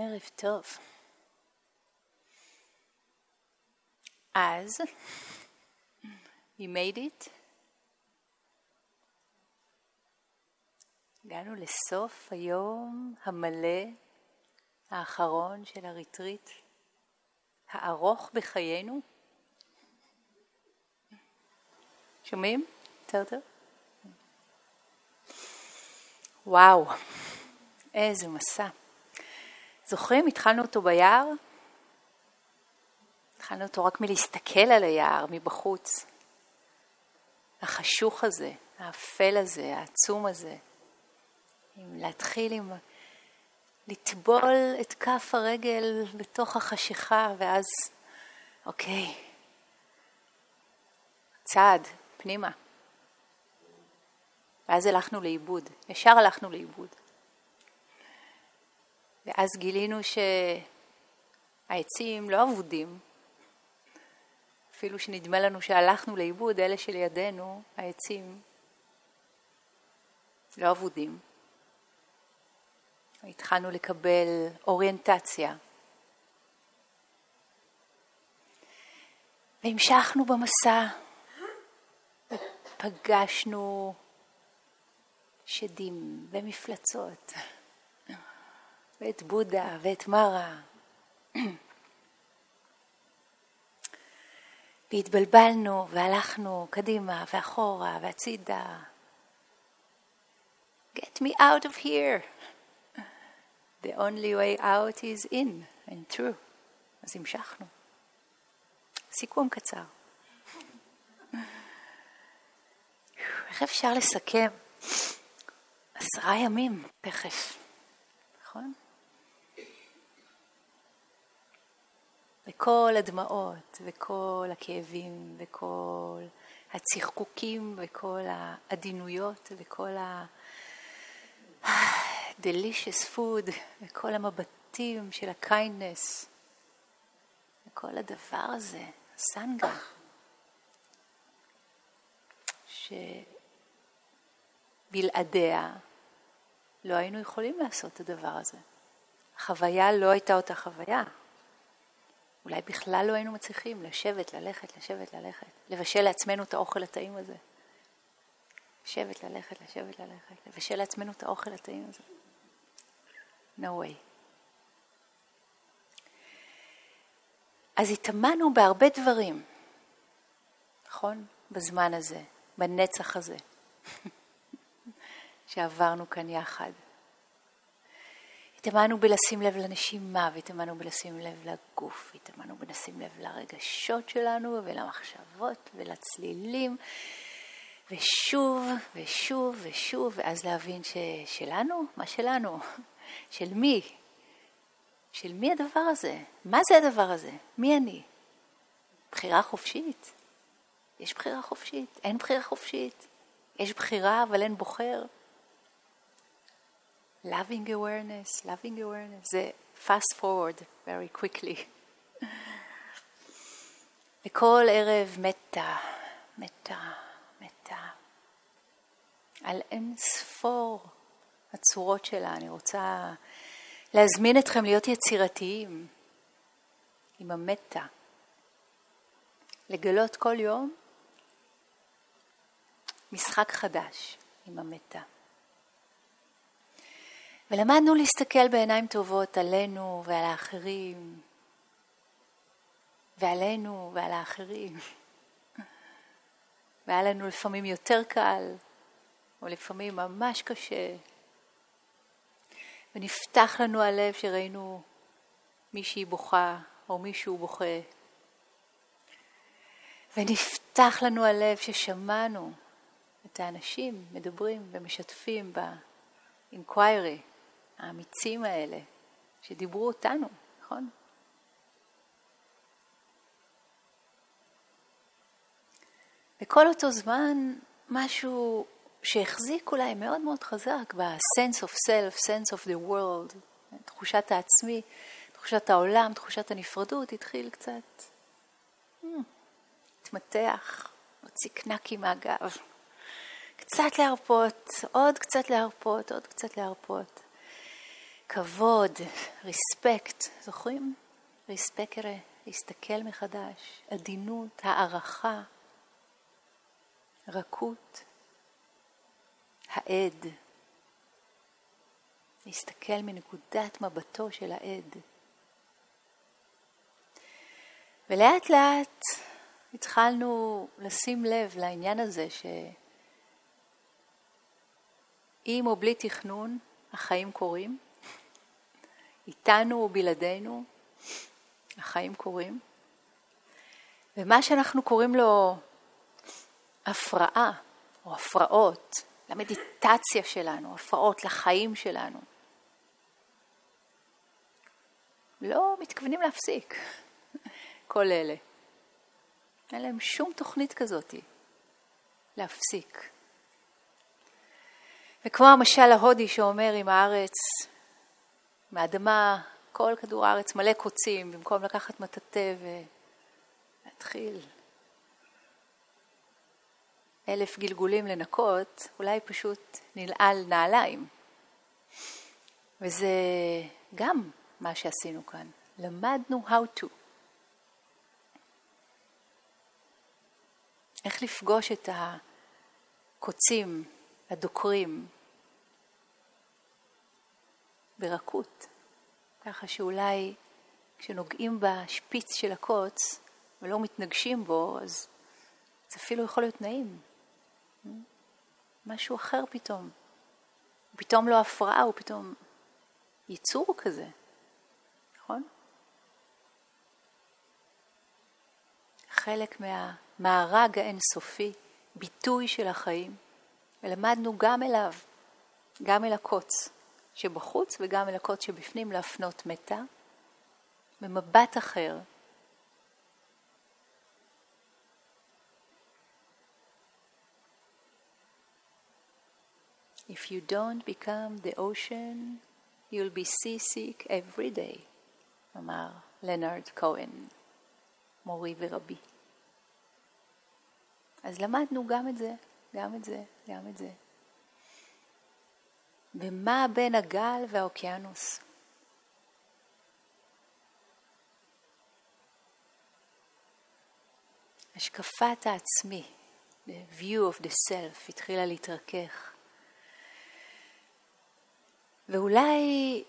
ערב טוב. אז, we made it. הגענו לסוף היום המלא האחרון של הריטריט הארוך בחיינו. שומעים? יותר טוב? וואו, איזה מסע. זוכרים? התחלנו אותו ביער? התחלנו אותו רק מלהסתכל על היער מבחוץ. החשוך הזה, האפל הזה, העצום הזה. עם להתחיל עם... לטבול את כף הרגל בתוך החשיכה, ואז, אוקיי, צעד, פנימה. ואז הלכנו לאיבוד, ישר הלכנו לאיבוד. ואז גילינו שהעצים לא אבודים, אפילו שנדמה לנו שהלכנו לאיבוד, אלה שלידינו, העצים, לא אבודים. התחלנו לקבל אוריינטציה. והמשכנו במסע, ופגשנו שדים ומפלצות. ואת בודה ואת מרה. והתבלבלנו והלכנו קדימה ואחורה והצידה. Get me out of here. The only way out is in and true. אז המשכנו. סיכום קצר. איך אפשר לסכם? עשרה ימים תכף, נכון? וכל הדמעות, וכל הכאבים, וכל הצחקוקים, וכל העדינויות, וכל ה... delicious food, וכל המבטים של ה kindness, וכל הדבר הזה, סנגה, שבלעדיה לא היינו יכולים לעשות את הדבר הזה. החוויה לא הייתה אותה חוויה. אולי בכלל לא היינו מצליחים לשבת, ללכת, לשבת, ללכת, לבשל לעצמנו את האוכל הטעים הזה. לשבת, ללכת, לשבת, ללכת, לבשל לעצמנו את האוכל הטעים הזה. No way. אז התאמנו בהרבה דברים, נכון? בזמן הזה, בנצח הזה, שעברנו כאן יחד. התאמנו בלשים לב לנשימה, והתאמנו בלשים לב לגוף, והתאמנו בלשים לב לרגשות שלנו ולמחשבות ולצלילים, ושוב ושוב ושוב, ואז להבין ששלנו? מה שלנו? של מי? של מי הדבר הזה? מה זה הדבר הזה? מי אני? בחירה חופשית? יש בחירה חופשית? אין בחירה חופשית? יש בחירה אבל אין בוחר? Loving awareness, loving awareness, זה fast forward very quickly. וכל ערב מתה, מתה, מתה. על אין ספור הצורות שלה. אני רוצה להזמין אתכם להיות יצירתיים עם המטה. לגלות כל יום משחק חדש עם המטה. ולמדנו להסתכל בעיניים טובות עלינו ועל האחרים, ועלינו ועל האחרים. והיה לנו לפעמים יותר קל, או לפעמים ממש קשה. ונפתח לנו הלב שראינו מישהי בוכה או מישהו בוכה. ונפתח לנו הלב ששמענו את האנשים מדברים ומשתפים באינקוויירי, האמיצים האלה, שדיברו אותנו, נכון? וכל אותו זמן משהו שהחזיק אולי מאוד מאוד חזק ב-sense of self, sense of the world, תחושת העצמי, תחושת העולם, תחושת הנפרדות, התחיל קצת להתמתח, hmm, להוציא קנקים מהגב, קצת להרפות, עוד קצת להרפות, עוד קצת להרפות. כבוד, ריספקט, זוכרים? ריספקרה, להסתכל מחדש, עדינות, הערכה, רכות, העד, להסתכל מנקודת מבטו של העד. ולאט לאט התחלנו לשים לב לעניין הזה שעם או בלי תכנון החיים קורים, איתנו או בלעדינו החיים קורים, ומה שאנחנו קוראים לו הפרעה או הפרעות למדיטציה שלנו, הפרעות לחיים שלנו, לא מתכוונים להפסיק כל אלה. אין להם שום תוכנית כזאת להפסיק. וכמו המשל ההודי שאומר עם הארץ, מהאדמה, כל כדור הארץ מלא קוצים, במקום לקחת מטאטא ולהתחיל אלף גלגולים לנקות, אולי פשוט נלעל נעליים. וזה גם מה שעשינו כאן. למדנו how to. איך לפגוש את הקוצים, הדוקרים, ברכות, ככה שאולי כשנוגעים בשפיץ של הקוץ ולא מתנגשים בו, אז זה אפילו יכול להיות נעים. משהו אחר פתאום. פתאום לא הפרעה, הוא פתאום ייצור כזה, נכון? חלק מהמארג האינסופי, ביטוי של החיים, ולמדנו גם אליו, גם אל הקוץ שבחוץ וגם אל הקוץ שבפנים להפנות מטה, במבט אחר. If you don't become the ocean, you'll be seasick every day, אמר לנארד כהן, מורי ורבי. אז למדנו גם את זה, גם את זה, גם את זה. ומה בין הגל והאוקיינוס? השקפת העצמי, the view of the self, התחילה להתרכך. ואולי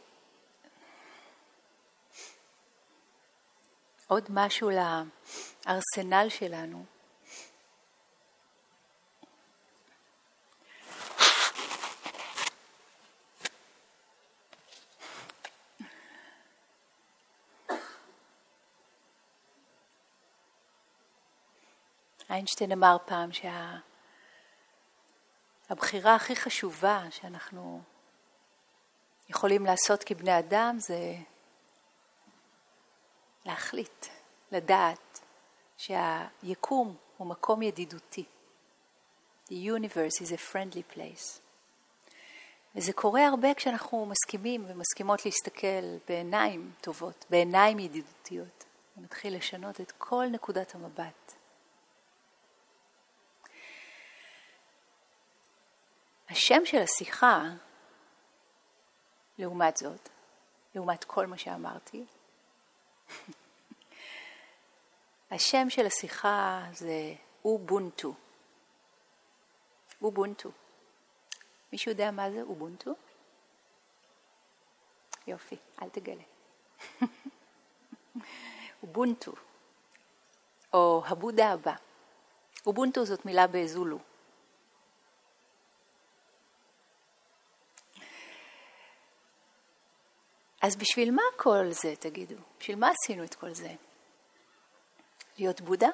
עוד משהו לארסנל שלנו. איינשטיין אמר פעם שהבחירה הכי חשובה שאנחנו יכולים לעשות כבני אדם זה להחליט, לדעת שהיקום הוא מקום ידידותי. The universe is a friendly place. וזה קורה הרבה כשאנחנו מסכימים ומסכימות להסתכל בעיניים טובות, בעיניים ידידותיות. ומתחיל לשנות את כל נקודת המבט. השם של השיחה לעומת זאת, לעומת כל מה שאמרתי, השם של השיחה זה אובונטו. אובונטו. מישהו יודע מה זה אובונטו? יופי, אל תגלה. אובונטו, או הבודה הבא. אובונטו זאת מילה בזולו. אז בשביל מה כל זה, תגידו? בשביל מה עשינו את כל זה? להיות בודה?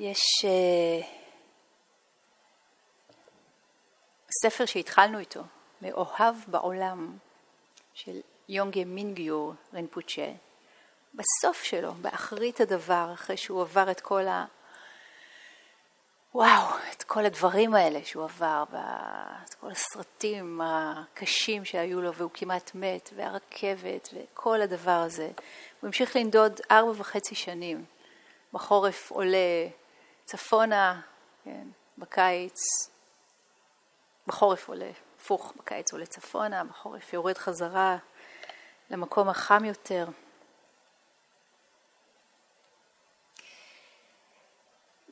יש uh, ספר שהתחלנו איתו, מאוהב בעולם, של יונגה מינגיור רנפוצ'ה. בסוף שלו, באחרית הדבר, אחרי שהוא עבר את כל ה... וואו, את כל הדברים האלה שהוא עבר, ואת כל הסרטים הקשים שהיו לו, והוא כמעט מת, והרכבת, וכל הדבר הזה. הוא המשיך לנדוד ארבע וחצי שנים. בחורף עולה צפונה, כן, בקיץ בחורף עולה הפוך, בקיץ עולה צפונה, בחורף יורד חזרה למקום החם יותר.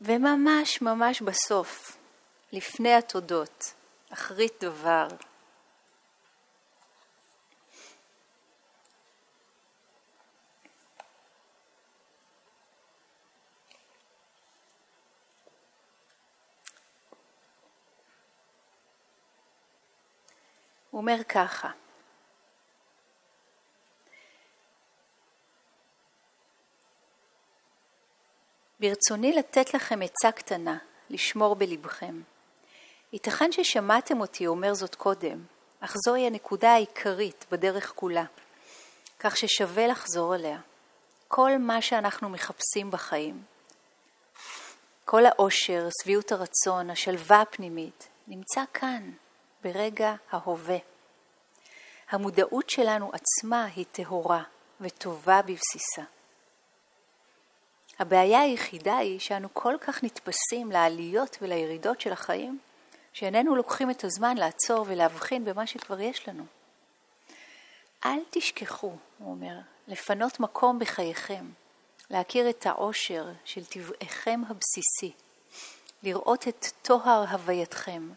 וממש ממש בסוף, לפני התודות, אחרית דבר, הוא אומר ככה, ברצוני לתת לכם עצה קטנה, לשמור בלבכם. ייתכן ששמעתם אותי אומר זאת קודם, אך זוהי הנקודה העיקרית בדרך כולה, כך ששווה לחזור עליה. כל מה שאנחנו מחפשים בחיים, כל העושר, שביעות הרצון, השלווה הפנימית, נמצא כאן, ברגע ההווה. המודעות שלנו עצמה היא טהורה וטובה בבסיסה. הבעיה היחידה היא שאנו כל כך נתפסים לעליות ולירידות של החיים, שאיננו לוקחים את הזמן לעצור ולהבחין במה שכבר יש לנו. אל תשכחו, הוא אומר, לפנות מקום בחייכם, להכיר את העושר של טבעיכם הבסיסי, לראות את טוהר הווייתכם,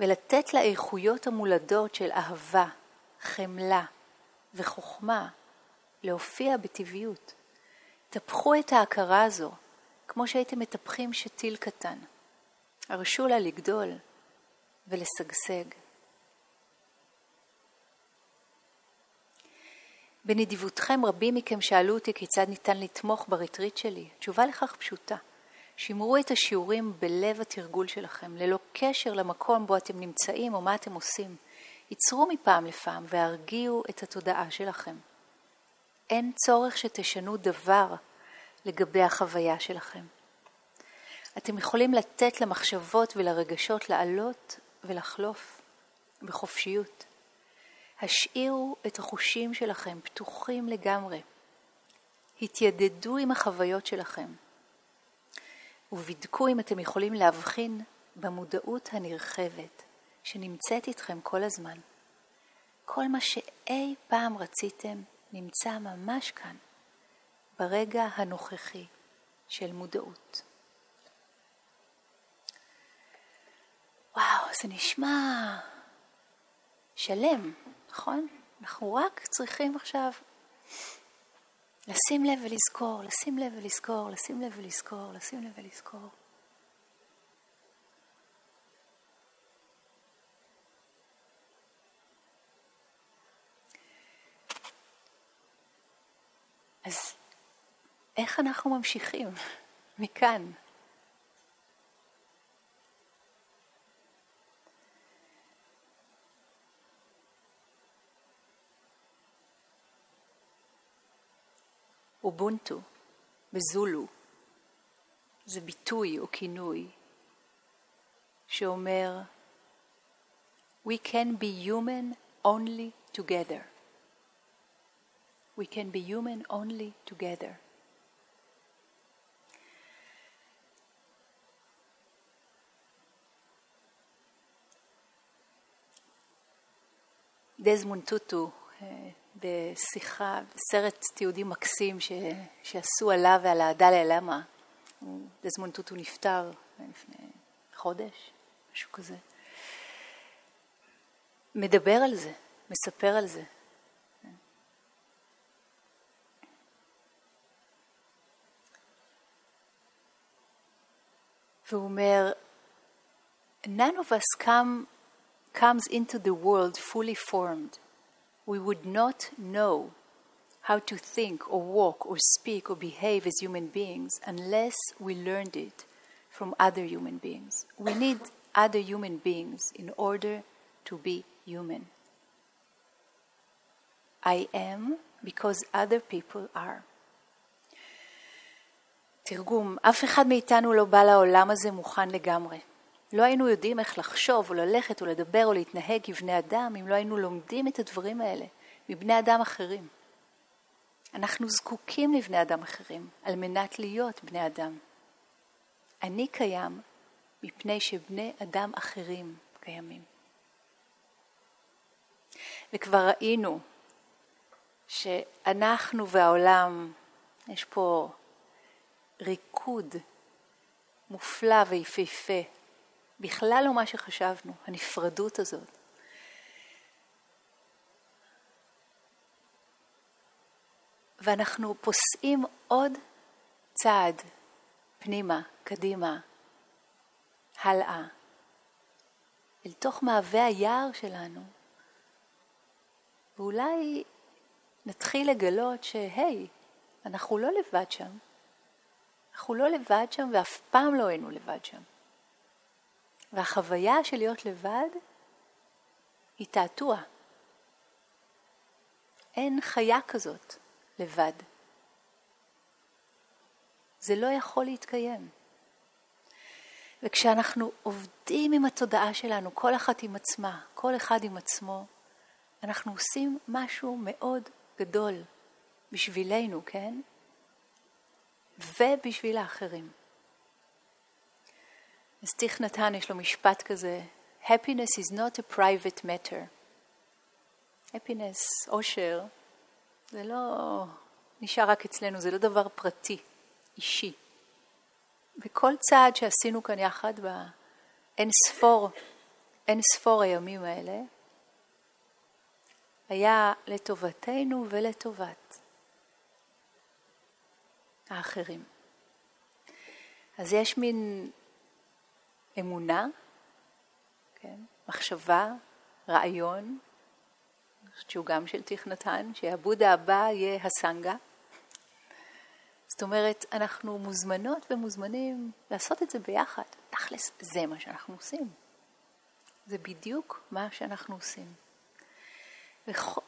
ולתת לאיכויות המולדות של אהבה, חמלה וחוכמה להופיע בטבעיות. טפחו את ההכרה הזו כמו שהייתם מטפחים שתיל קטן. הרשו לה לגדול ולשגשג. בנדיבותכם רבים מכם שאלו אותי כיצד ניתן לתמוך בריטריט שלי. התשובה לכך פשוטה. שמרו את השיעורים בלב התרגול שלכם, ללא קשר למקום בו אתם נמצאים או מה אתם עושים. ייצרו מפעם לפעם והרגיעו את התודעה שלכם. אין צורך שתשנו דבר לגבי החוויה שלכם. אתם יכולים לתת למחשבות ולרגשות לעלות ולחלוף בחופשיות. השאירו את החושים שלכם פתוחים לגמרי. התיידדו עם החוויות שלכם. ובדקו אם אתם יכולים להבחין במודעות הנרחבת שנמצאת איתכם כל הזמן. כל מה שאי פעם רציתם נמצא ממש כאן, ברגע הנוכחי של מודעות. וואו, זה נשמע שלם, נכון? אנחנו רק צריכים עכשיו לשים לב ולזכור, לשים לב ולזכור, לשים לב ולזכור, לשים לב ולזכור. אז איך אנחנו ממשיכים מכאן? אובונטו בזולו זה ביטוי או כינוי שאומר We can be human only together. We can be human only together. דזמונד טוטו בשיחה, סרט תיעודי מקסים ש, שעשו עליו ועל הדלאי למה. דזמונד טוטו נפטר לפני חודש, משהו כזה. מדבר על זה, מספר על זה. והוא אומר, none of us come, comes into the world fully formed. we would not know how to think or walk or speak or behave as human beings unless we learned it from other human beings. We need other human beings in order to be human. I am because other people are. תרגום, אף אחד מאיתנו לא בא לעולם הזה מוכן לגמרי. לא היינו יודעים איך לחשוב או ללכת או לדבר או להתנהג כבני אדם אם לא היינו לומדים את הדברים האלה מבני אדם אחרים. אנחנו זקוקים לבני אדם אחרים על מנת להיות בני אדם. אני קיים מפני שבני אדם אחרים קיימים. וכבר ראינו שאנחנו והעולם, יש פה ריקוד מופלא ויפהפה, בכלל לא מה שחשבנו, הנפרדות הזאת. ואנחנו פוסעים עוד צעד פנימה, קדימה, הלאה, אל תוך מעבה היער שלנו, ואולי נתחיל לגלות שהי, אנחנו לא לבד שם. אנחנו לא לבד שם ואף פעם לא היינו לבד שם. והחוויה של להיות לבד היא תעתוע. אין חיה כזאת לבד. זה לא יכול להתקיים. וכשאנחנו עובדים עם התודעה שלנו, כל אחת עם עצמה, כל אחד עם עצמו, אנחנו עושים משהו מאוד גדול בשבילנו, כן? ובשביל האחרים. אז טיך נתן, יש לו משפט כזה, happiness is not a private matter. happiness, אושר, זה לא נשאר רק אצלנו, זה לא דבר פרטי, אישי. וכל צעד שעשינו כאן יחד באין ספור, אין ספור הימים האלה, היה לטובתנו ולטובת האחרים. אז יש מין אמונה, כן? מחשבה, רעיון, שהוא גם של תכנתן, שהבודה הבא יהיה הסנגה. זאת אומרת, אנחנו מוזמנות ומוזמנים לעשות את זה ביחד. תכלס, זה מה שאנחנו עושים. זה בדיוק מה שאנחנו עושים.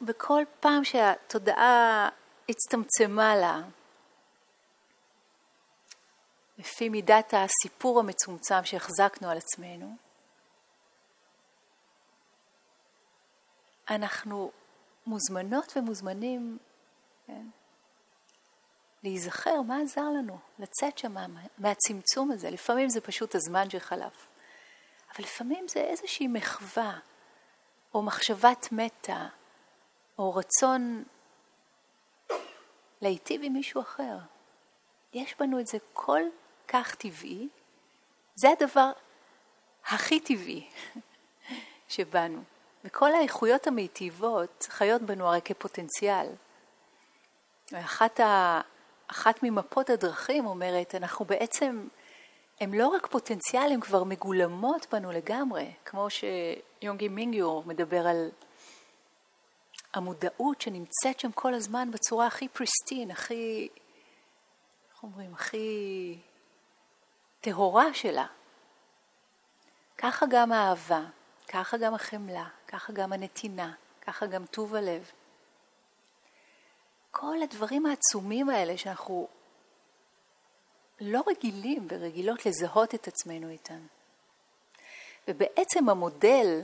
וכל פעם שהתודעה הצטמצמה לה, לפי מידת הסיפור המצומצם שהחזקנו על עצמנו, אנחנו מוזמנות ומוזמנים כן, להיזכר מה עזר לנו לצאת שם מהצמצום הזה. לפעמים זה פשוט הזמן שחלף, אבל לפעמים זה איזושהי מחווה או מחשבת מטה או רצון להיטיב עם מישהו אחר. יש בנו את זה כל כך טבעי, זה הדבר הכי טבעי שבנו. וכל האיכויות המיטיבות חיות בנו הרי כפוטנציאל. ואחת ה... אחת ממפות הדרכים אומרת, אנחנו בעצם, הם לא רק פוטנציאל, הן כבר מגולמות בנו לגמרי, כמו שיונגי מינגיור מדבר על המודעות שנמצאת שם כל הזמן בצורה הכי פריסטין, הכי, איך אומרים, הכי טהורה שלה. ככה גם האהבה, ככה גם החמלה, ככה גם הנתינה, ככה גם טוב הלב. כל הדברים העצומים האלה שאנחנו לא רגילים ורגילות לזהות את עצמנו איתם. ובעצם המודל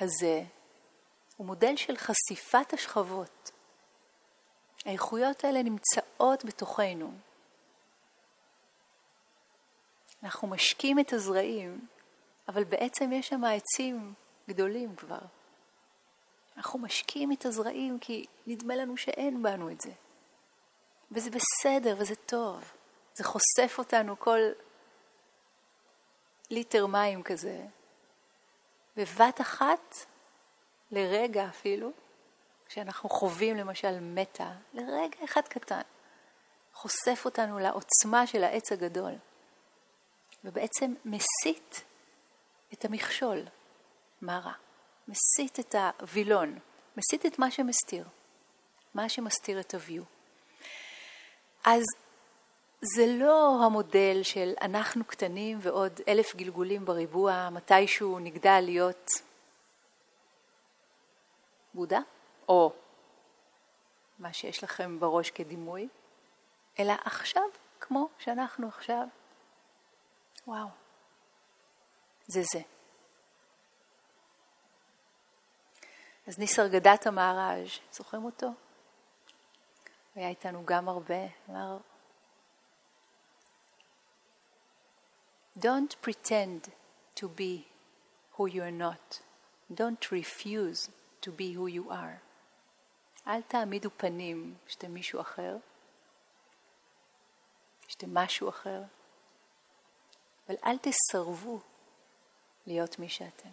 הזה הוא מודל של חשיפת השכבות. האיכויות האלה נמצאות בתוכנו. אנחנו משקים את הזרעים, אבל בעצם יש שם עצים גדולים כבר. אנחנו משקים את הזרעים כי נדמה לנו שאין בנו את זה. וזה בסדר וזה טוב. זה חושף אותנו כל ליטר מים כזה. בבת אחת, לרגע אפילו, כשאנחנו חווים למשל מתה, לרגע אחד קטן, חושף אותנו לעוצמה של העץ הגדול, ובעצם מסית את המכשול. מה רע? מסיט את הווילון, מסיט את מה שמסתיר, מה שמסתיר את הוויו. אז זה לא המודל של אנחנו קטנים ועוד אלף גלגולים בריבוע, מתישהו נגדל להיות בודה, או מה שיש לכם בראש כדימוי, אלא עכשיו, כמו שאנחנו עכשיו. וואו, זה זה. אז ניסרגדת המהר"ז, זוכרים אותו? הוא היה איתנו גם הרבה, אמר, Don't pretend to be who you are not. Don't refuse to be who you are. אל תעמידו פנים שאתם מישהו אחר, שאתם משהו אחר, אבל אל תסרבו להיות מי שאתם.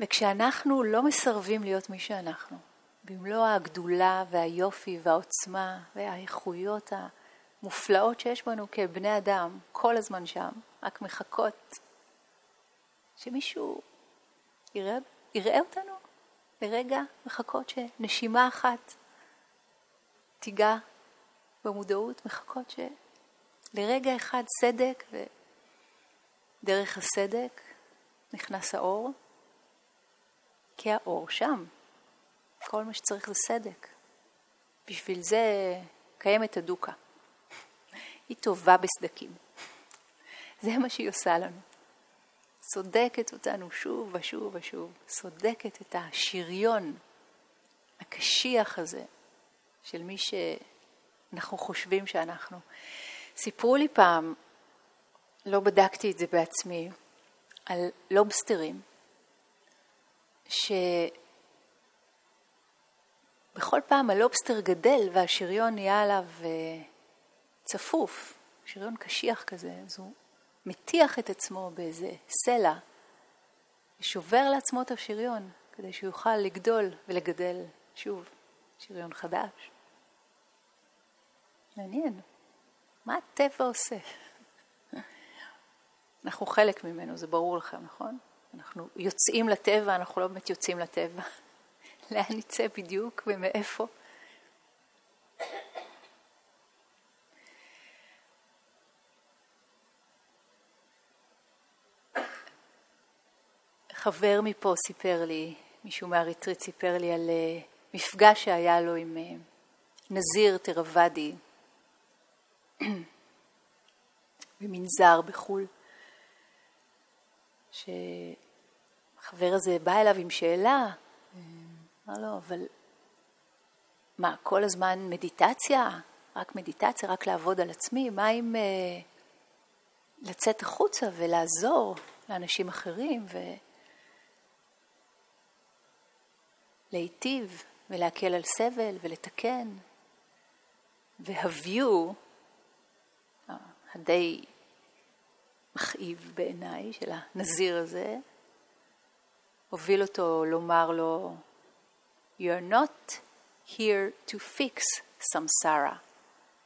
וכשאנחנו לא מסרבים להיות מי שאנחנו, במלוא הגדולה והיופי והעוצמה והאיכויות המופלאות שיש בנו כבני אדם, כל הזמן שם, רק מחכות שמישהו יראה, יראה אותנו לרגע, מחכות שנשימה אחת תיגע במודעות, מחכות שלרגע אחד סדק ודרך הסדק נכנס האור, כי האור שם. כל מה שצריך זה סדק. בשביל זה קיימת הדוקה. היא טובה בסדקים. זה מה שהיא עושה לנו. סודקת אותנו שוב ושוב ושוב, סודקת את השריון הקשיח הזה של מי שאנחנו חושבים שאנחנו. סיפרו לי פעם, לא בדקתי את זה בעצמי, על לובסטרים, שבכל פעם הלובסטר גדל והשריון נהיה עליו אה, צפוף, שריון קשיח כזה, אז הוא מטיח את עצמו באיזה סלע, ושובר לעצמו את השריון, כדי שהוא יוכל לגדול ולגדל שוב שריון חדש. מעניין, מה הטבע עושה? אנחנו חלק ממנו, זה ברור לכם, נכון? אנחנו יוצאים לטבע, אנחנו לא באמת יוצאים לטבע. לאן נצא בדיוק ומאיפה? חבר מפה סיפר לי, מישהו מהריטריט סיפר לי על אה, מפגש שהיה לו עם אה, נזיר תרוואדי במנזר בחו"ל, שהחבר הזה בא אליו עם שאלה, אמר לו, אבל מה, כל הזמן מדיטציה? רק מדיטציה, רק לעבוד על עצמי? מה אם uh, לצאת החוצה ולעזור לאנשים אחרים ולהיטיב ולהקל על סבל ולתקן? וה-view הדי מכאיב בעיניי של הנזיר הזה, הוביל אותו לומר לו, You're not here to fix samsara,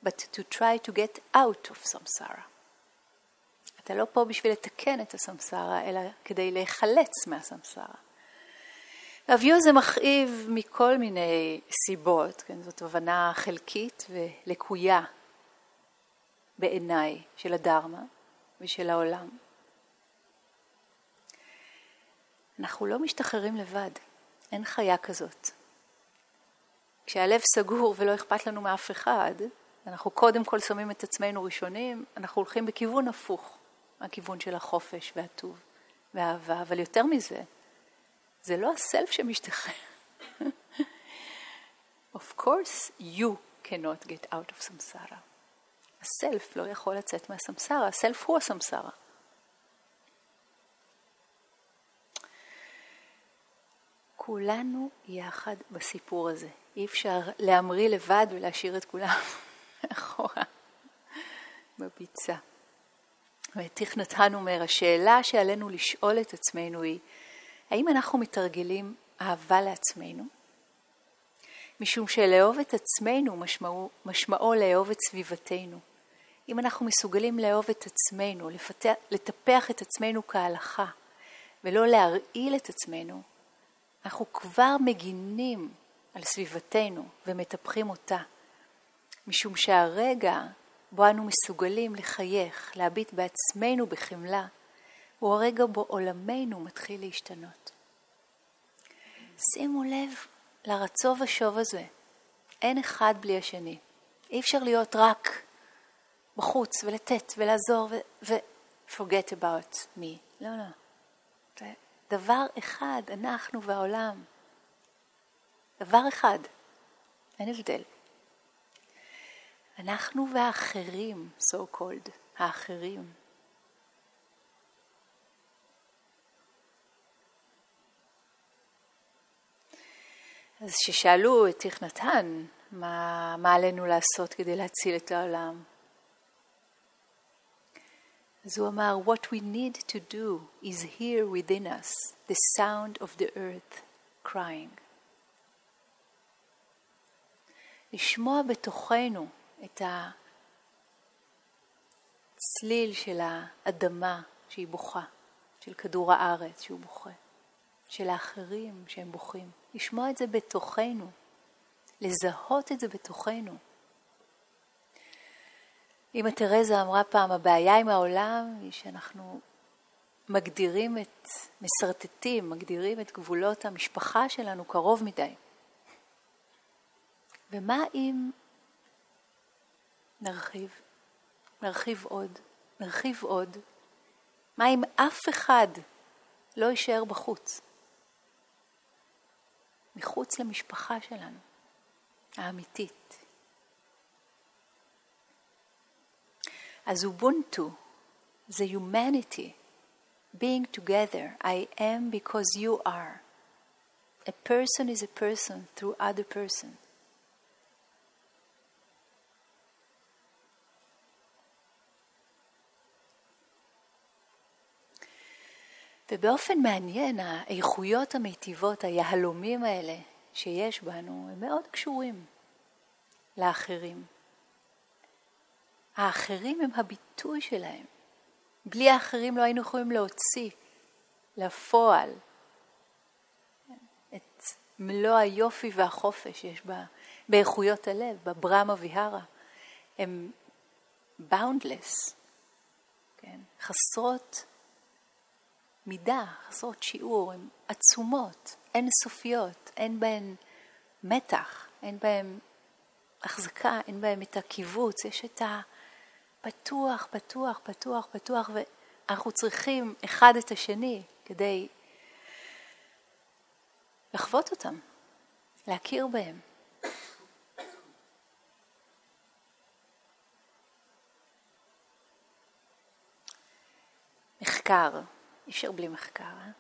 but to try to get out of samsara. אתה לא פה בשביל לתקן את הסמסרה, אלא כדי להיחלץ מהסמסרה. הוויו זה מכאיב מכל מיני סיבות, כן? זאת הבנה חלקית ולקויה בעיניי של הדרמה ושל העולם. אנחנו לא משתחררים לבד, אין חיה כזאת. כשהלב סגור ולא אכפת לנו מאף אחד, אנחנו קודם כל שמים את עצמנו ראשונים, אנחנו הולכים בכיוון הפוך מהכיוון של החופש והטוב והאהבה, אבל יותר מזה, זה לא הסלף שמשתחרר. of course you cannot get out of samsara. הסלף לא יכול לצאת מהסמסרה, הסלף הוא הסמסרה. כולנו יחד בסיפור הזה. אי אפשר להמריא לבד ולהשאיר את כולם מאחורה בביצה. ותיך נתן אומר, השאלה שעלינו לשאול את עצמנו היא, האם אנחנו מתרגלים אהבה לעצמנו? משום שלאהוב את עצמנו משמעו, משמעו לאהוב את סביבתנו. אם אנחנו מסוגלים לאהוב את עצמנו, לפתח, לטפח את עצמנו כהלכה, ולא להרעיל את עצמנו, אנחנו כבר מגינים על סביבתנו ומטפחים אותה, משום שהרגע בו אנו מסוגלים לחייך, להביט בעצמנו בחמלה, הוא הרגע בו עולמנו מתחיל להשתנות. שימו לב לרצו ושוב הזה, אין אחד בלי השני. אי אפשר להיות רק בחוץ ולתת ולעזור ו... ו- forget about me. לא, לא. זה דבר אחד, אנחנו והעולם. דבר אחד. אין הבדל. אנחנו והאחרים, so called, האחרים. אז כששאלו את תכנתן מה, מה עלינו לעשות כדי להציל את העולם, אז הוא אמר, What we need to do is hear within us the sound of the earth crying. לשמוע בתוכנו את הצליל של האדמה שהיא בוכה, של כדור הארץ שהוא בוכה, של האחרים שהם בוכים. לשמוע את זה בתוכנו, לזהות את זה בתוכנו. אמא תרזה אמרה פעם, הבעיה עם העולם היא שאנחנו מגדירים את, משרטטים, מגדירים את גבולות המשפחה שלנו קרוב מדי. ומה אם נרחיב, נרחיב עוד, נרחיב עוד? מה אם אף אחד לא יישאר בחוץ? מחוץ למשפחה שלנו, האמיתית. אז אובונטו זה humanity, being together, I am because you are. A person is a person through other person. ובאופן מעניין, האיכויות המיטיבות, היהלומים האלה שיש בנו, הם מאוד קשורים לאחרים. האחרים הם הביטוי שלהם. בלי האחרים לא היינו יכולים להוציא לפועל את מלוא היופי והחופש שיש בה, באיכויות הלב, בברמה ויהרה. הם boundless, כן? חסרות מידה, חסרות שיעור, הן עצומות, אין סופיות, אין בהן מתח, אין בהן החזקה, אין בהן את הקיבוץ, יש את הפתוח, פתוח, פתוח, פתוח, ואנחנו צריכים אחד את השני כדי לחוות אותם, להכיר בהם. מחקר אי אפשר בלי מחקר, אה?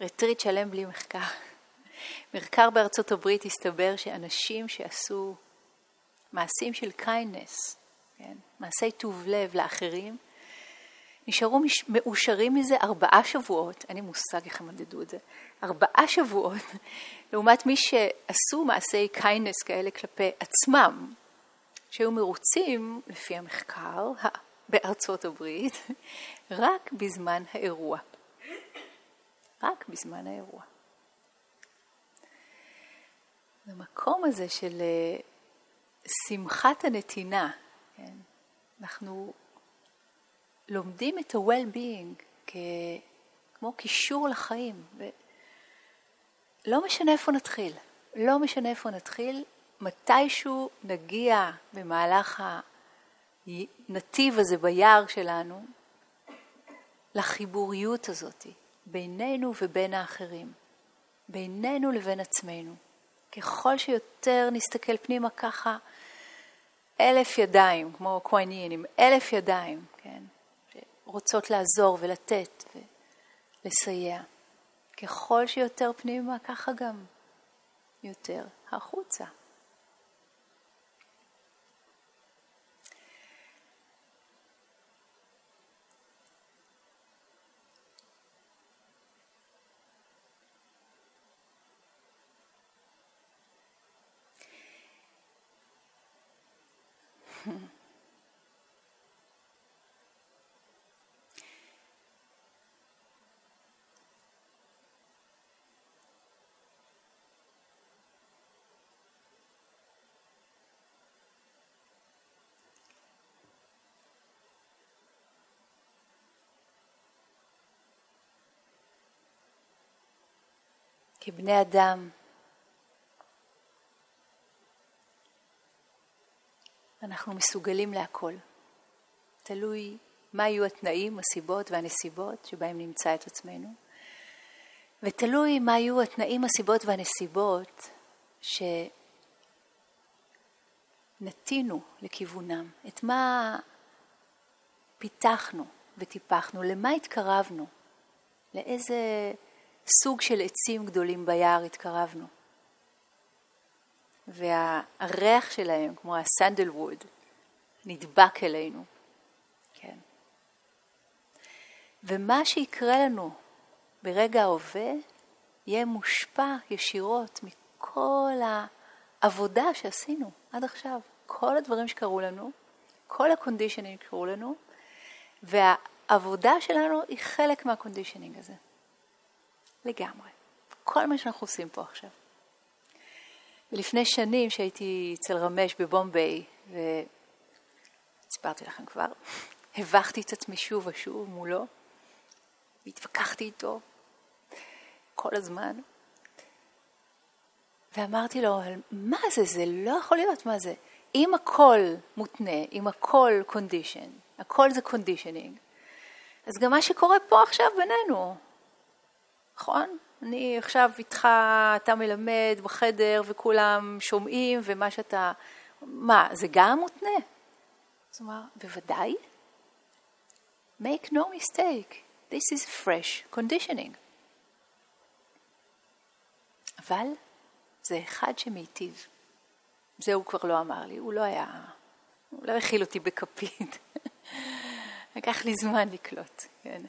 רטריט שלם בלי מחקר. מחקר בארצות הברית הסתבר שאנשים שעשו מעשים של kindness, כן? מעשי טוב לב לאחרים, נשארו מש... מאושרים מזה ארבעה שבועות, אין לי מושג איך הם מדדו את זה, ארבעה שבועות, לעומת מי שעשו מעשי kindness כאלה כלפי עצמם, שהיו מרוצים, לפי המחקר, בארצות הברית, רק בזמן האירוע. רק בזמן האירוע. המקום הזה של אה, שמחת הנתינה, כן? אנחנו לומדים את ה-well-being כמו קישור לחיים. לא משנה איפה נתחיל, לא משנה איפה נתחיל, מתישהו נגיע במהלך הנתיב הזה ביער שלנו לחיבוריות הזאת. בינינו ובין האחרים, בינינו לבין עצמנו. ככל שיותר נסתכל פנימה ככה, אלף ידיים, כמו כהניין, עם אלף ידיים, כן, שרוצות לעזור ולתת ולסייע. ככל שיותר פנימה, ככה גם יותר החוצה. כבני אדם, אנחנו מסוגלים להכל. תלוי מה יהיו התנאים, הסיבות והנסיבות שבהם נמצא את עצמנו, ותלוי מה יהיו התנאים, הסיבות והנסיבות שנטינו לכיוונם, את מה פיתחנו וטיפחנו, למה התקרבנו, לאיזה סוג של עצים גדולים ביער התקרבנו. והריח שלהם, כמו הסנדל ווד, נדבק אלינו. כן. ומה שיקרה לנו ברגע ההווה יהיה מושפע ישירות מכל העבודה שעשינו עד עכשיו. כל הדברים שקרו לנו, כל הקונדישנים שקרו לנו, והעבודה שלנו היא חלק מה conditioning הזה. לגמרי. כל מה שאנחנו עושים פה עכשיו. ולפני שנים שהייתי אצל רמש בבומביי, וסיפרתי לכם כבר, הבכתי את עצמי שוב ושוב מולו, והתווכחתי איתו כל הזמן, ואמרתי לו, מה זה, זה לא יכול להיות, מה זה? אם הכל מותנה, אם הכל conditioned, הכל זה conditioning, אז גם מה שקורה פה עכשיו בינינו, נכון? אני עכשיו איתך, אתה מלמד בחדר וכולם שומעים ומה שאתה... מה, זה גם מותנה? זאת אומרת, בוודאי. make no mistake, this is fresh conditioning. אבל זה אחד שמיטיב. זה הוא כבר לא אמר לי, הוא לא היה, הוא לא האכיל אותי בכפית. לקח לי זמן לקלוט, כן.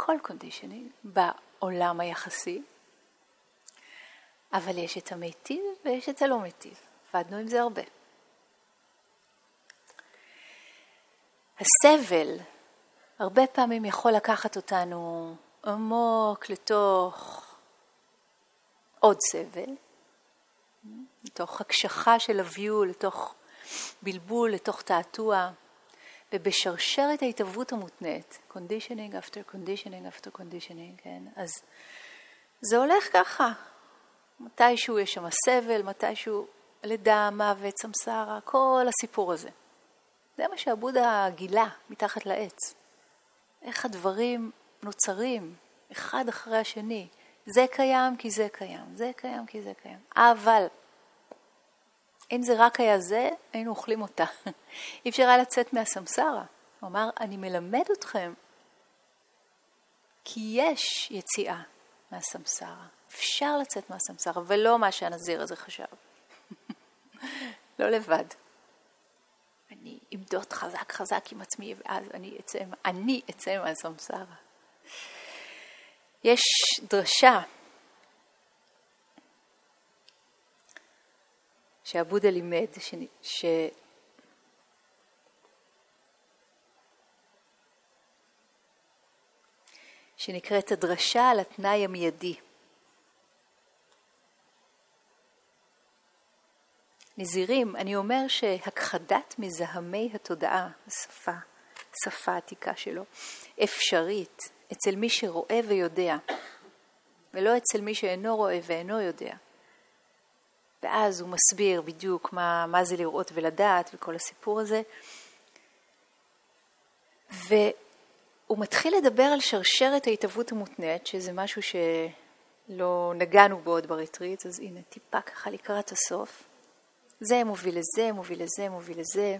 כל conditioning בעולם היחסי, אבל יש את המיטיב ויש את הלא מיטיב. עבדנו עם זה הרבה. הסבל הרבה פעמים יכול לקחת אותנו עמוק לתוך עוד סבל, לתוך הקשחה של הוויו, לתוך בלבול, לתוך תעתוע. ובשרשרת ההתהוות המותנית, conditioning after conditioning after conditioning, כן, אז זה הולך ככה. מתישהו יש שם סבל, מתישהו לידה, מוות, סמסרה, כל הסיפור הזה. זה מה שעבודה גילה מתחת לעץ. איך הדברים נוצרים אחד אחרי השני. זה קיים כי זה קיים, זה קיים כי זה קיים. אבל אם זה רק היה זה, היינו אוכלים אותה. אי אפשר היה לצאת מהסמסרה. הוא אמר, אני מלמד אתכם כי יש יציאה מהסמסרה. אפשר לצאת מהסמסרה, ולא מה שהנזיר הזה חשב. לא לבד. אני אמדוד חזק חזק עם עצמי, ואז אני אצא, אני אצא מהסמסרה. יש דרשה שעבודה לימד, ש... ש... שנקראת הדרשה על התנאי המיידי. נזירים, אני אומר שהכחדת מזהמי התודעה, השפה, השפה העתיקה שלו, אפשרית אצל מי שרואה ויודע, ולא אצל מי שאינו רואה ואינו יודע. ואז הוא מסביר בדיוק מה, מה זה לראות ולדעת וכל הסיפור הזה. והוא מתחיל לדבר על שרשרת ההתהוות המותנית, שזה משהו שלא נגענו בו עוד בריטריט, אז הנה טיפה ככה לקראת הסוף. זה מוביל לזה, מוביל לזה, מוביל לזה.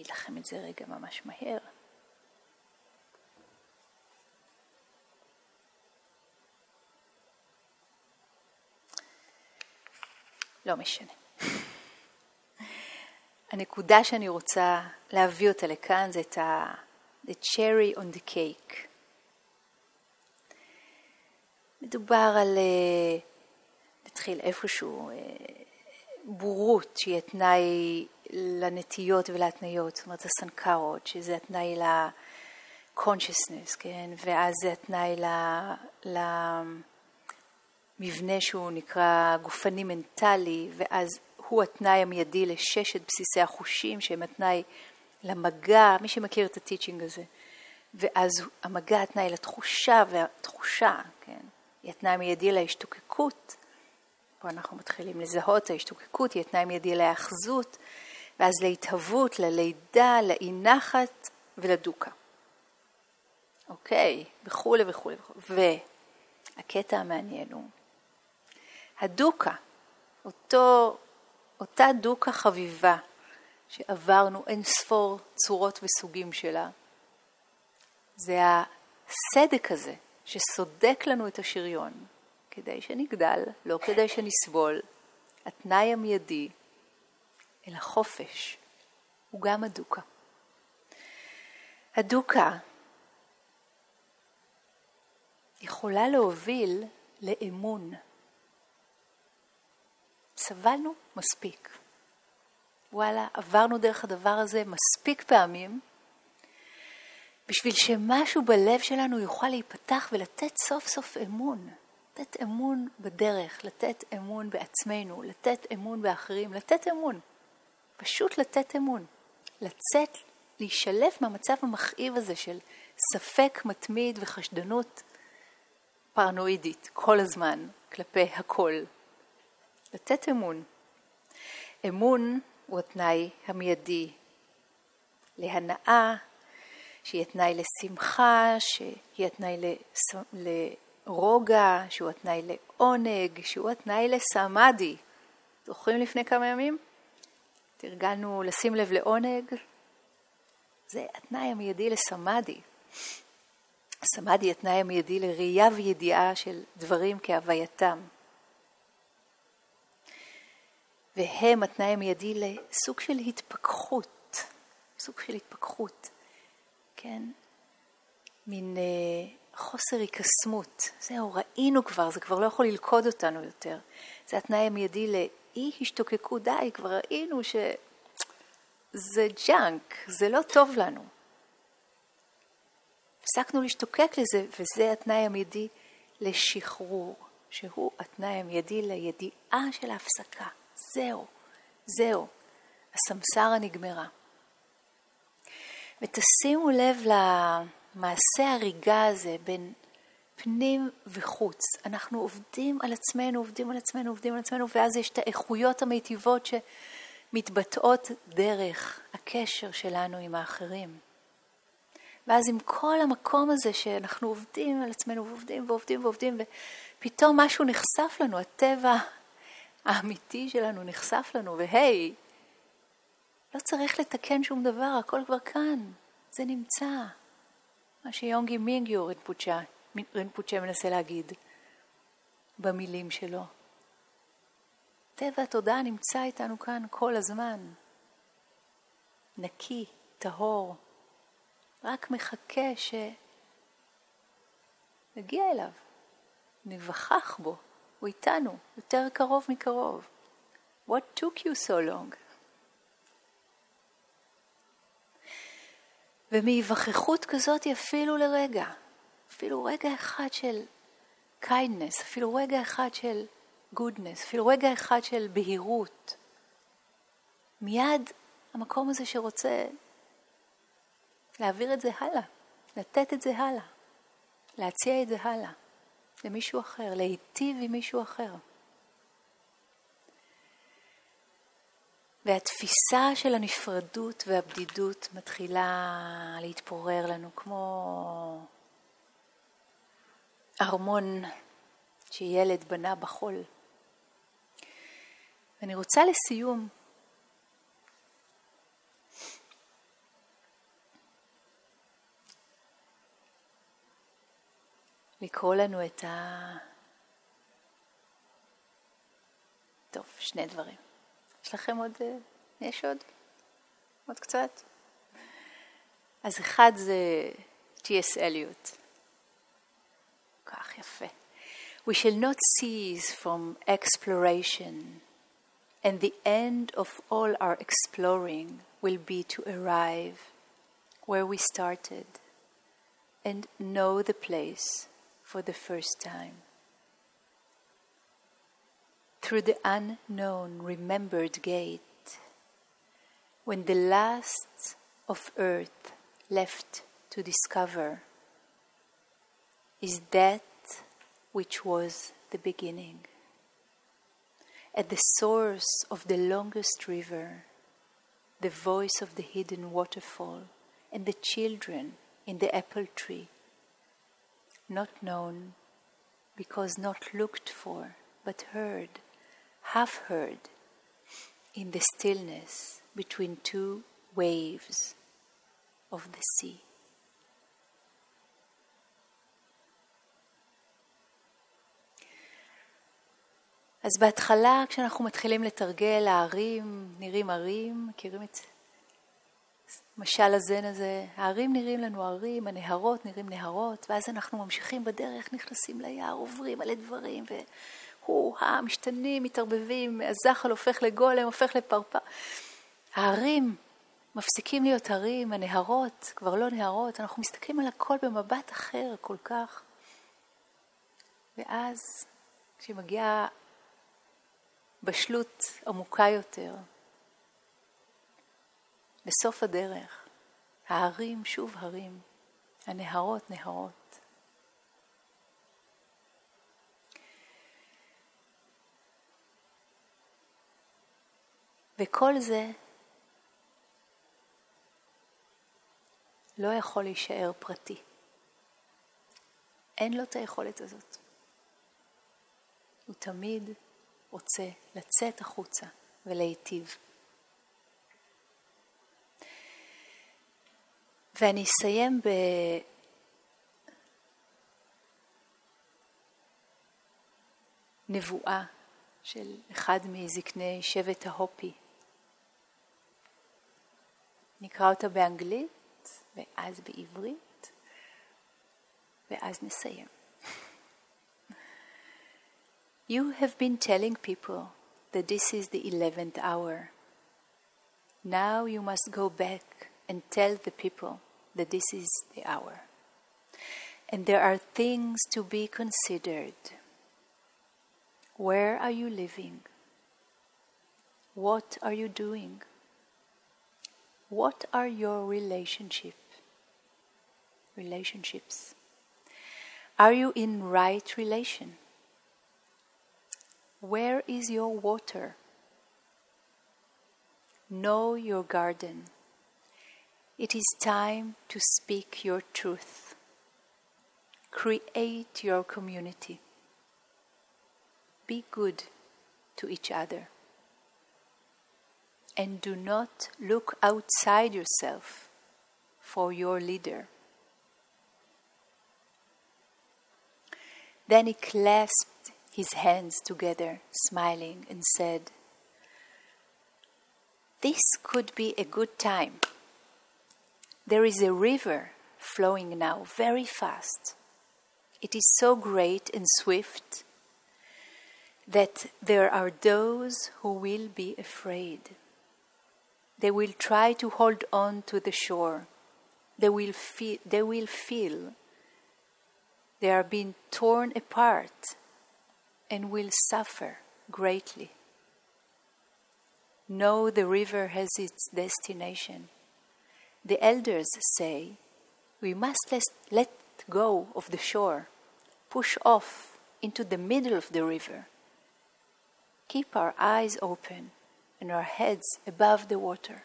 אגיד לכם את זה רגע ממש מהר. לא משנה. הנקודה שאני רוצה להביא אותה לכאן זה את ה... the cherry on the cake. מדובר על, אה, נתחיל איפשהו, אה, בורות שהיא תנאי לנטיות ולהתניות, זאת אומרת הסנקרות, שזה התנאי ל-consciousness, כן? ואז זה התנאי למבנה שהוא נקרא גופני מנטלי, ואז הוא התנאי המיידי לששת בסיסי החושים, שהם התנאי למגע, מי שמכיר את הטיצ'ינג הזה, ואז המגע התנאי לתחושה, והתחושה, כן? היא התנאי המיידי להשתוקקות, פה אנחנו מתחילים לזהות, ההשתוקקות היא התנאי מיידי להאחזות, ואז להתהוות, ללידה, לאי נחת ולדוקה. אוקיי, וכולי וכולי וכולי. והקטע המעניין הוא, הדוקה, אותו, אותה דוקה חביבה שעברנו אין ספור צורות וסוגים שלה, זה הסדק הזה שסודק לנו את השריון, כדי שנגדל, לא כדי שנסבול. התנאי המיידי אל החופש הוא גם הדוקה. הדוקה יכולה להוביל לאמון. סבלנו מספיק. וואלה, עברנו דרך הדבר הזה מספיק פעמים, בשביל שמשהו בלב שלנו יוכל להיפתח ולתת סוף סוף אמון. לתת אמון בדרך, לתת אמון בעצמנו, לתת אמון באחרים, לתת אמון. פשוט לתת אמון. לצאת, להישלף מהמצב המכאיב הזה של ספק מתמיד וחשדנות פרנואידית כל הזמן כלפי הכל. לתת אמון. אמון הוא התנאי המיידי להנאה, שיהיה תנאי לשמחה, שיהיה תנאי לס... לרוגע, שהוא התנאי לעונג, שהוא התנאי לסמאדי. זוכרים לפני כמה ימים? תרגלנו לשים לב לעונג. זה התנאי המיידי לסמאדי. סמאדי התנאי המיידי לראייה וידיעה של דברים כהווייתם. והם התנאי המיידי לסוג של התפכחות, סוג של התפכחות, כן? מין אה, חוסר היקסמות. זהו, ראינו כבר, זה כבר לא יכול ללכוד אותנו יותר. זה התנאי המיידי לאי השתוקקות, די, כבר ראינו שזה ג'אנק, זה לא טוב לנו. הפסקנו להשתוקק לזה, וזה התנאי המיידי לשחרור, שהוא התנאי המיידי לידיעה של ההפסקה. זהו, זהו, הסמסרה נגמרה. ותשימו לב למעשה הריגה הזה בין פנים וחוץ. אנחנו עובדים על עצמנו, עובדים על עצמנו, עובדים על עצמנו, ואז יש את האיכויות המיטיבות שמתבטאות דרך הקשר שלנו עם האחרים. ואז עם כל המקום הזה שאנחנו עובדים על עצמנו ועובדים ועובדים ועובדים, ופתאום משהו נחשף לנו, הטבע האמיתי שלנו נחשף לנו, והי, לא צריך לתקן שום דבר, הכל כבר כאן, זה נמצא. מה שיונגי מינגיו רנפוצ'ה, רנפוצ'ה מנסה להגיד במילים שלו. טבע התודעה נמצא איתנו כאן כל הזמן. נקי, טהור, רק מחכה שנגיע אליו, נבחח בו. הוא איתנו, יותר קרוב מקרוב. What took you so long? ומהיווכחות כזאת אפילו לרגע, אפילו רגע אחד של kindness, אפילו רגע אחד של goodness, אפילו רגע אחד של בהירות, מיד המקום הזה שרוצה להעביר את זה הלאה, לתת את זה הלאה, להציע את זה הלאה. למישהו אחר, להיטיב עם מישהו אחר. והתפיסה של הנפרדות והבדידות מתחילה להתפורר לנו כמו ארמון שילד בנה בחול. ואני רוצה לסיום לקרוא לנו את ה... טוב, שני דברים. יש לכם עוד... אה, יש עוד? עוד קצת? אז אחד זה T.S. אליוט. We shall not cease from exploration, and the end of all our exploring will be to arrive where we started and know the place for the first time. Through the unknown remembered gate, when the last of earth left to discover is that which was the beginning. At the source of the longest river, the voice of the hidden waterfall, and the children in the apple tree not known, because not looked for, but heard, half heard, in the stillness between two waves of the sea. אז בהתחלה, כשאנחנו מתחילים לתרגל, הערים נראים ערים, מכירים את משל הזן הזה? הערים נראים לנו ערים, הנהרות נראים נהרות, ואז אנחנו ממשיכים בדרך, נכנסים ליער, עוברים מלא דברים, והוא-הא, משתנים, מתערבבים, הזחל הופך לגולם, הופך לפרפר. הערים מפסיקים להיות הרים, הנהרות כבר לא נהרות, אנחנו מסתכלים על הכל במבט אחר כל כך. ואז, כשמגיעה בשלות עמוקה יותר. בסוף הדרך, ההרים שוב הרים, הנהרות נהרות. וכל זה לא יכול להישאר פרטי. אין לו את היכולת הזאת. הוא תמיד רוצה לצאת החוצה ולהיטיב. ואני אסיים ב... נבואה של אחד מזקני שבט ההופי. נקרא אותה באנגלית ואז בעברית ואז נסיים. You have been telling people that this is the eleventh hour. Now you must go back and tell the people that this is the hour. And there are things to be considered. Where are you living? What are you doing? What are your relationship? Relationships. Are you in right relation? Where is your water? Know your garden. It is time to speak your truth. Create your community. Be good to each other. And do not look outside yourself for your leader. Then he clasped his hands together, smiling, and said, This could be a good time. There is a river flowing now very fast. It is so great and swift that there are those who will be afraid. They will try to hold on to the shore. They will feel, they will feel they are being torn apart and will suffer greatly. Know the river has its destination. The elders say, We must let, let go of the shore, push off into the middle of the river. Keep our eyes open and our heads above the water.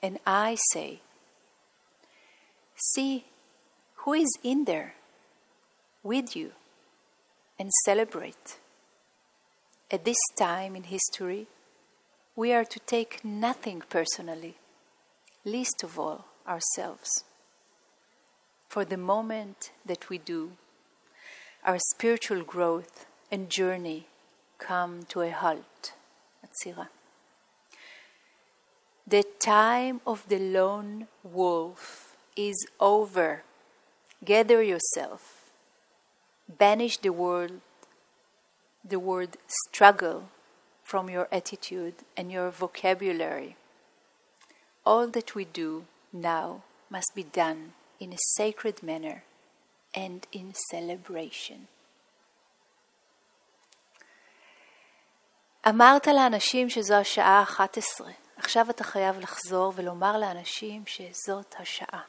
And I say, See who is in there with you and celebrate. At this time in history, we are to take nothing personally, least of all ourselves. For the moment that we do, our spiritual growth and journey come to a halt. Atzira. The time of the lone wolf is over. Gather yourself banish the word, the word struggle from your attitude and your vocabulary. All that we do now must be done in a sacred manner and in celebration. אמרת לאנשים שזו השעה ה-11. עכשיו אתה חייב לחזור ולומר לאנשים שזאת השעה.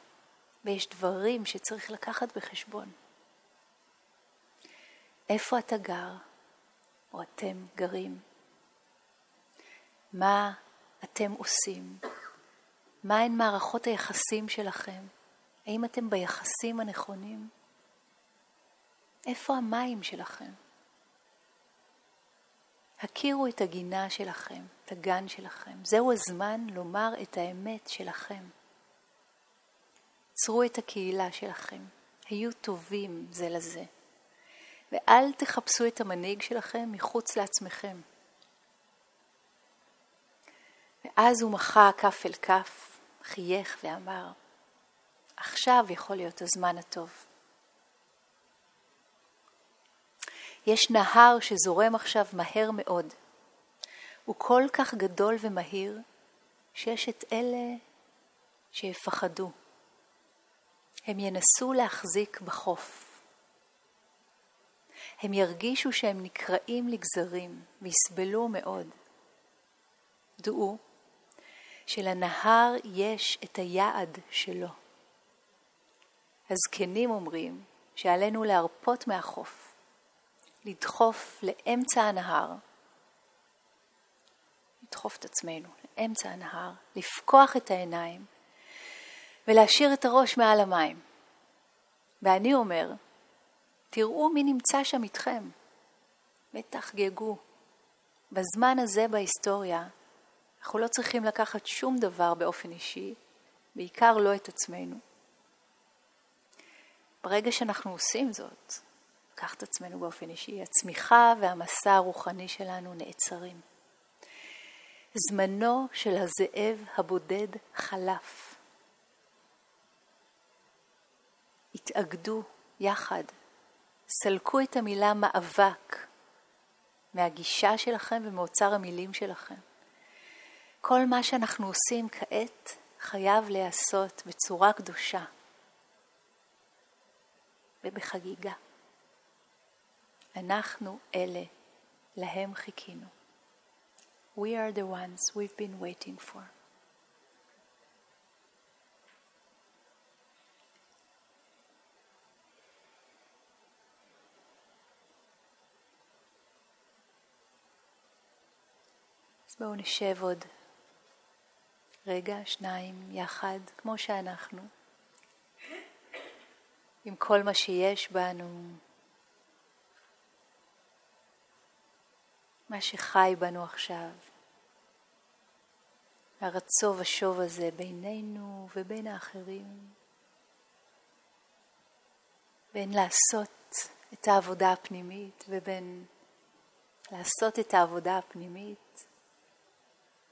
ויש דברים שצריך לקחת בחשבון. איפה אתה גר, או אתם גרים? מה אתם עושים? מהן מערכות היחסים שלכם? האם אתם ביחסים הנכונים? איפה המים שלכם? הכירו את הגינה שלכם, את הגן שלכם. זהו הזמן לומר את האמת שלכם. צרו את הקהילה שלכם, היו טובים זה לזה, ואל תחפשו את המנהיג שלכם מחוץ לעצמכם. ואז הוא מחה כף אל כף, חייך ואמר, עכשיו יכול להיות הזמן הטוב. יש נהר שזורם עכשיו מהר מאוד. הוא כל כך גדול ומהיר, שיש את אלה שיפחדו. הם ינסו להחזיק בחוף. הם ירגישו שהם נקרעים לגזרים ויסבלו מאוד. דעו שלנהר יש את היעד שלו. הזקנים אומרים שעלינו להרפות מהחוף, לדחוף לאמצע הנהר, לדחוף את עצמנו לאמצע הנהר, לפקוח את העיניים ולהשאיר את הראש מעל המים. ואני אומר, תראו מי נמצא שם איתכם, ותחגגו. בזמן הזה בהיסטוריה, אנחנו לא צריכים לקחת שום דבר באופן אישי, בעיקר לא את עצמנו. ברגע שאנחנו עושים זאת, לקחת את עצמנו באופן אישי, הצמיחה והמסע הרוחני שלנו נעצרים. זמנו של הזאב הבודד חלף. התאגדו יחד, סלקו את המילה מאבק מהגישה שלכם ומאוצר המילים שלכם. כל מה שאנחנו עושים כעת חייב להיעשות בצורה קדושה ובחגיגה. אנחנו אלה, להם חיכינו. We are the ones we've been waiting for. בואו נשב עוד רגע, שניים, יחד, כמו שאנחנו, עם כל מה שיש בנו, מה שחי בנו עכשיו, הרצו ושוב הזה בינינו ובין האחרים, בין לעשות את העבודה הפנימית ובין לעשות את העבודה הפנימית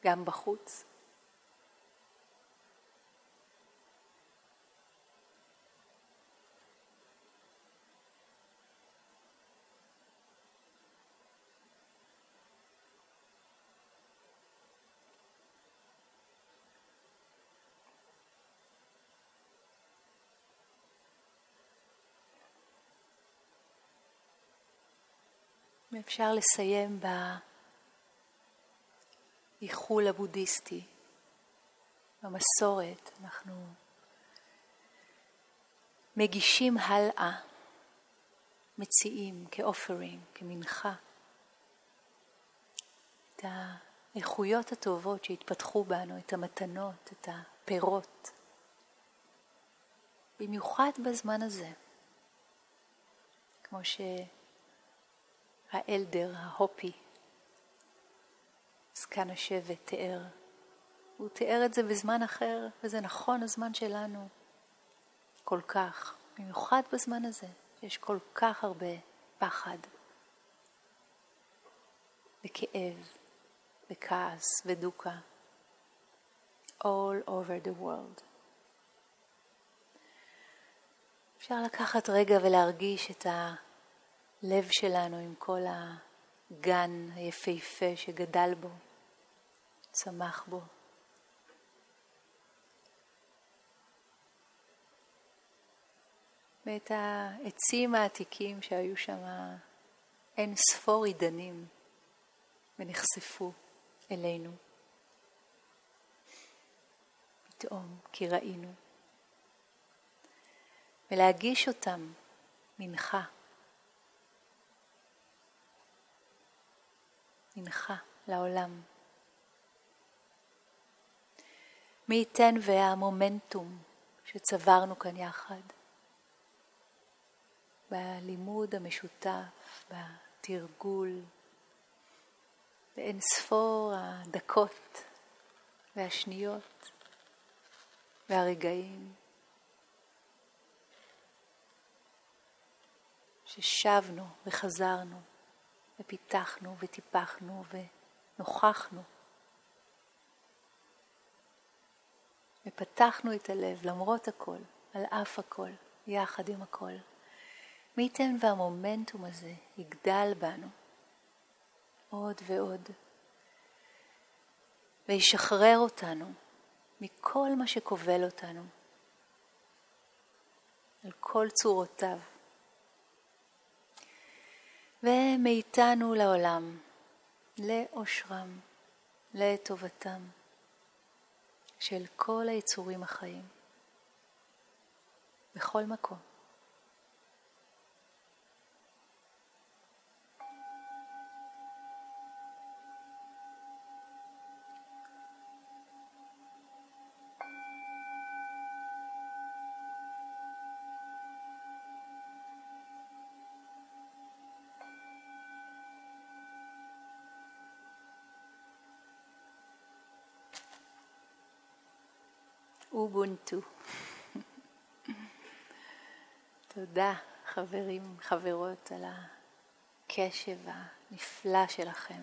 גם בחוץ. אפשר לסיים באיחול הבודהיסטי, במסורת, אנחנו מגישים הלאה, מציעים כאופרינג, כמנחה, את האיכויות הטובות שהתפתחו בנו, את המתנות, את הפירות, במיוחד בזמן הזה, כמו ש... האלדר, ההופי, זקן השבט, תיאר. הוא תיאר את זה בזמן אחר, וזה נכון הזמן שלנו. כל כך, במיוחד בזמן הזה, יש כל כך הרבה פחד, וכאב, וכעס, ודוקה. all over the world. אפשר לקחת רגע ולהרגיש את ה... הלב שלנו עם כל הגן היפהפה שגדל בו, צמח בו. ואת העצים העתיקים שהיו שם אין ספור עידנים ונחשפו אלינו. פתאום כי ראינו. ולהגיש אותם מנחה. מנחה לעולם. מי ייתן והמומנטום שצברנו כאן יחד, בלימוד המשותף, בתרגול, באין ספור הדקות והשניות והרגעים ששבנו וחזרנו ופיתחנו וטיפחנו ונוכחנו ופתחנו את הלב למרות הכל, על אף הכל, יחד עם הכל. מי ייתן והמומנטום הזה יגדל בנו עוד ועוד, וישחרר אותנו מכל מה שכובל אותנו, על כל צורותיו. ומאיתנו לעולם, לאושרם, לטובתם של כל היצורים החיים, בכל מקום. אובונטו. תודה, חברים, חברות, על הקשב הנפלא שלכם.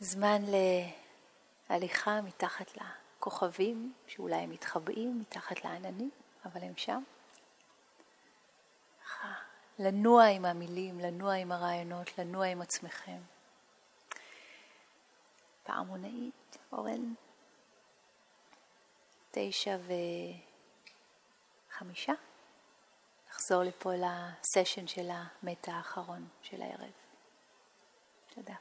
זמן להליכה מתחת לכוכבים, שאולי הם מתחבאים מתחת לעננים, אבל הם שם. לנוע עם המילים, לנוע עם הרעיונות, לנוע עם עצמכם. פעמונאית, אורן, תשע וחמישה. נחזור לפה לסשן של המטה האחרון של הערב. תודה.